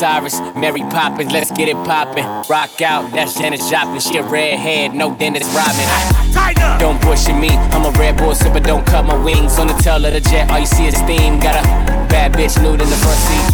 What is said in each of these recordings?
Cyrus, Mary Poppins, let's get it poppin'. Rock out, that's Janis Joplin. She a redhead, no Dennis Rodman. Tighten. Don't bullshit me, I'm a red bull sipper, don't cut my wings. On the tail of the jet, all you see is steam. Got a bad bitch nude in the front seat.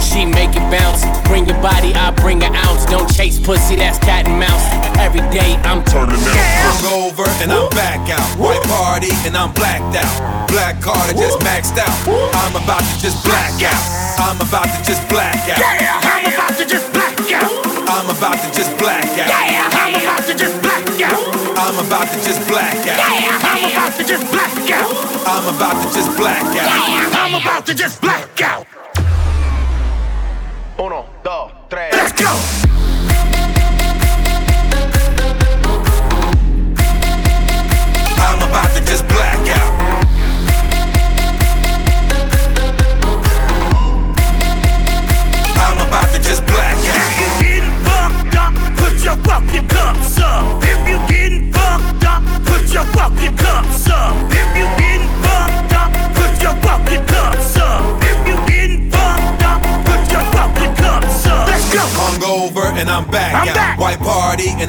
She make it bounce, bring your body, I bring an ounce. Don't chase pussy, that's cat and mouse. Every day I'm turning out. Hungover and I'm back out. White party and I'm blacked out. Black card I just maxed out. I'm about to just black out. I'm about to just black out. Yeah, I'm about to just black out. I'm about to just black out. Yeah, I'm about to just black out. I'm about to just black out. Yeah, I'm about to just black out. I'm about to just black out. Yeah, I'm about to just black out. Uno, dos, tres. Let's go.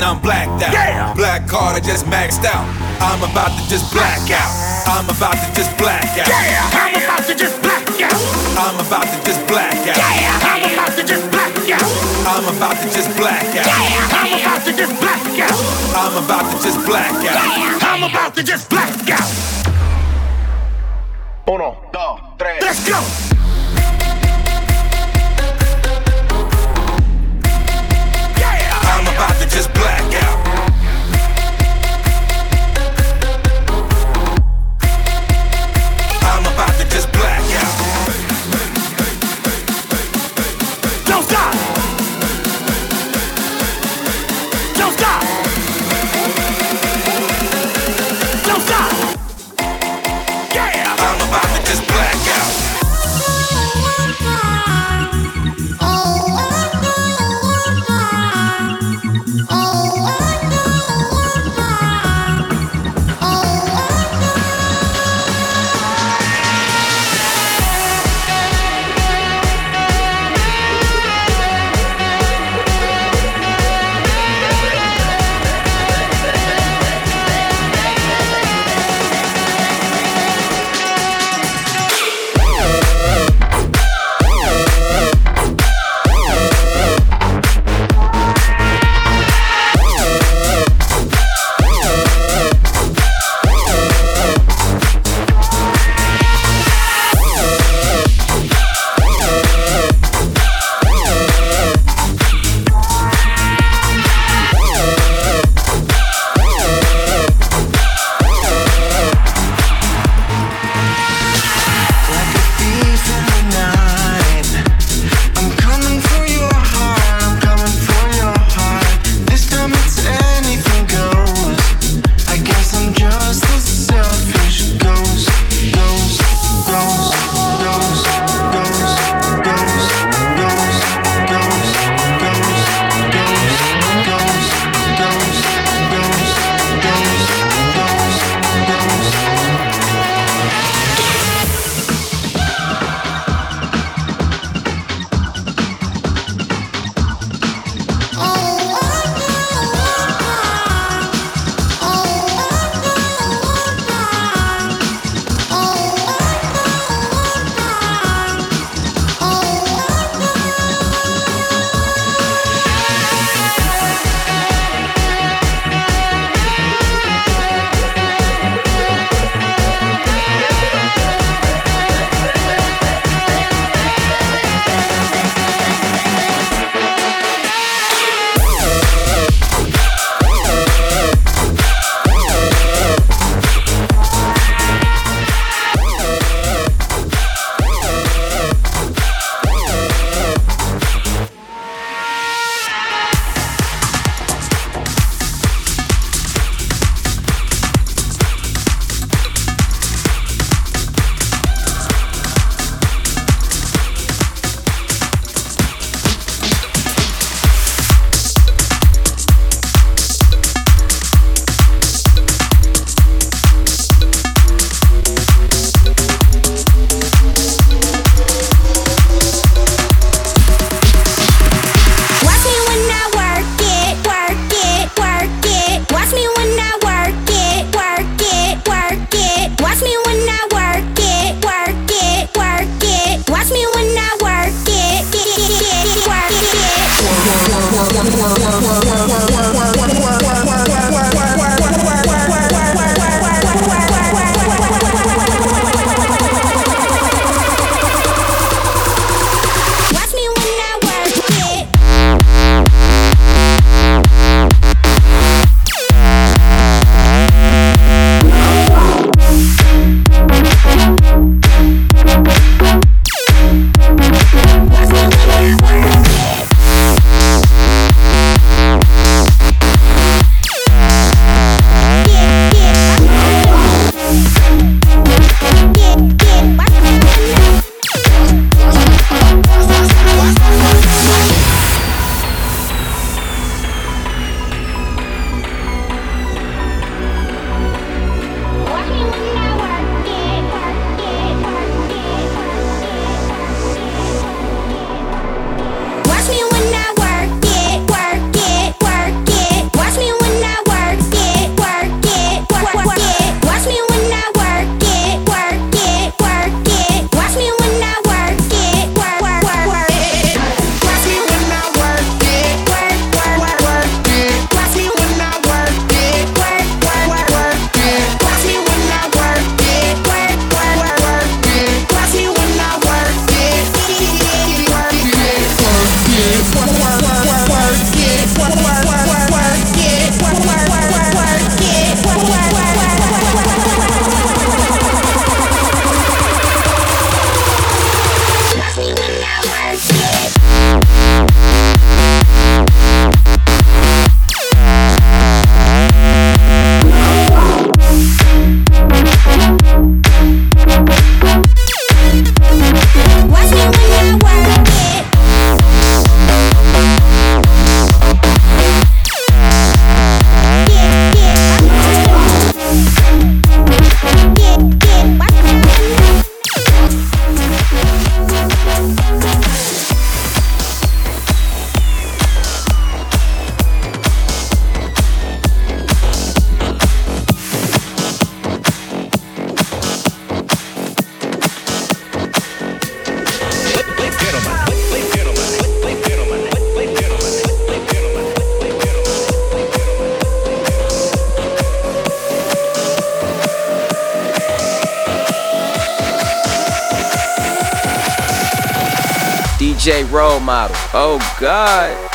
And I'm blacked out. Yeah. Black card I just maxed out. I'm about to just black out. I'm about to just black out. Yeah, I'm about to just black out. I'm about to just black out. Yeah, I'm about to just black out. I'm about to just black out. Yeah, I'm about to just black out. I'm about to just black out. Yeah, I'm about to just black out. Uno, dos, tres. Let's go. Yeah. I'm about to just black DJ role model. Oh God.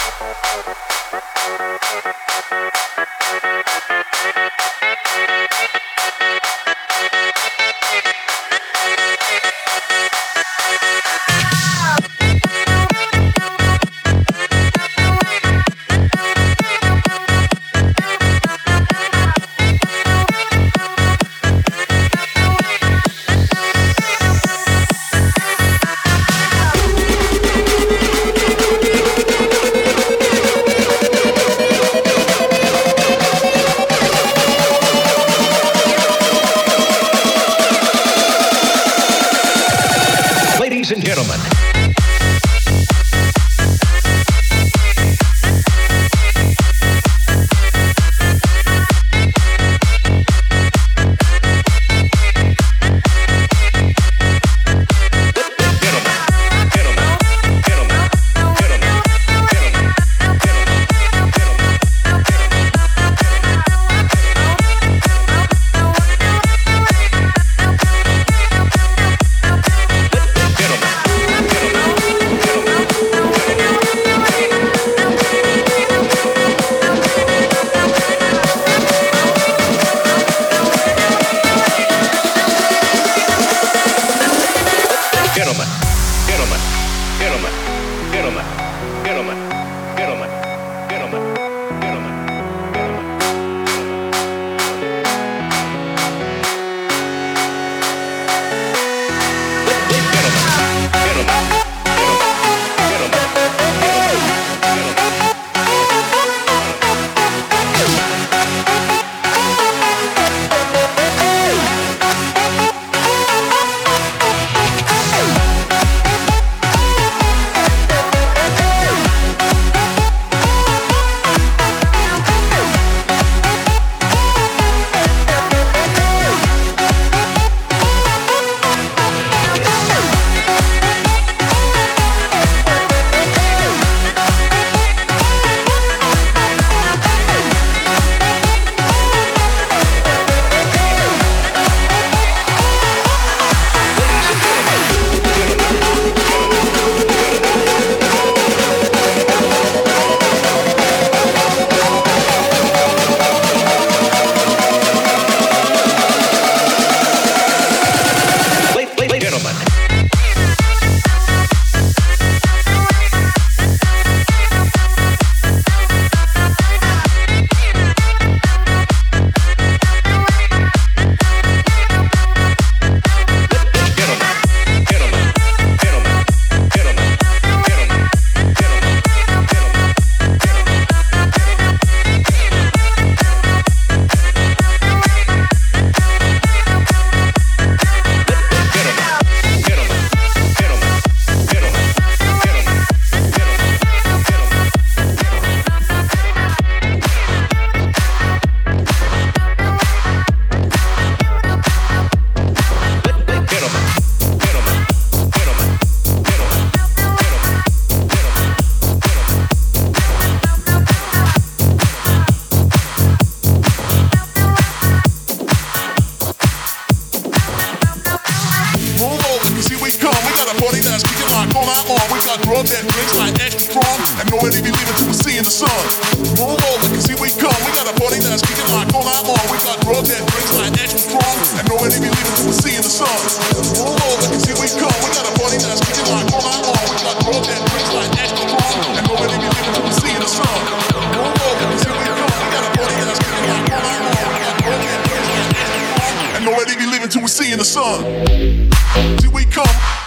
we seeing the sun. We're here we come. We got a party that's kicking like all night long. We got raw that drinks like extra strong. And nobody believing cause we're seeing the sun. We're here we come. We got a party that's kicking like all night long. We got raw that drinks like extra strong. And nobody believing cause we're seeing the sun. We're here we come. We got a party that's kicking like all night long. We got raw that drinks like extra strong. And nobody believing till we're seeing the sun. Here we come.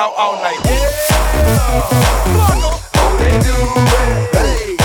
Out all night. Yeah. Oh, they do it. Hey.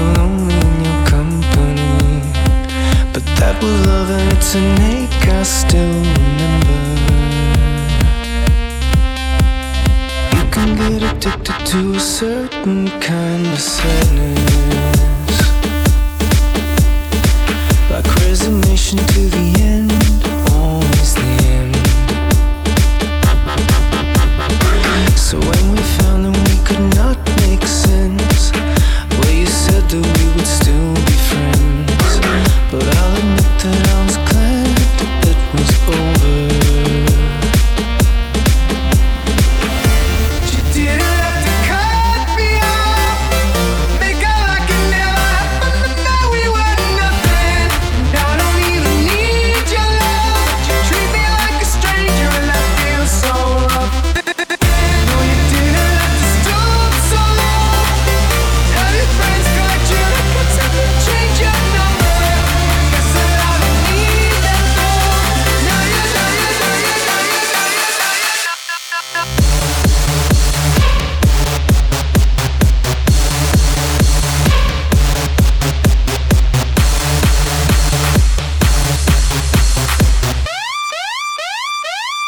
so lonely in your company. But that was love and it's an ache I still remember. You can get addicted to a certain kind of sadness, like resignation to the end.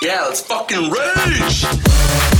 Yeah, let's fucking rage!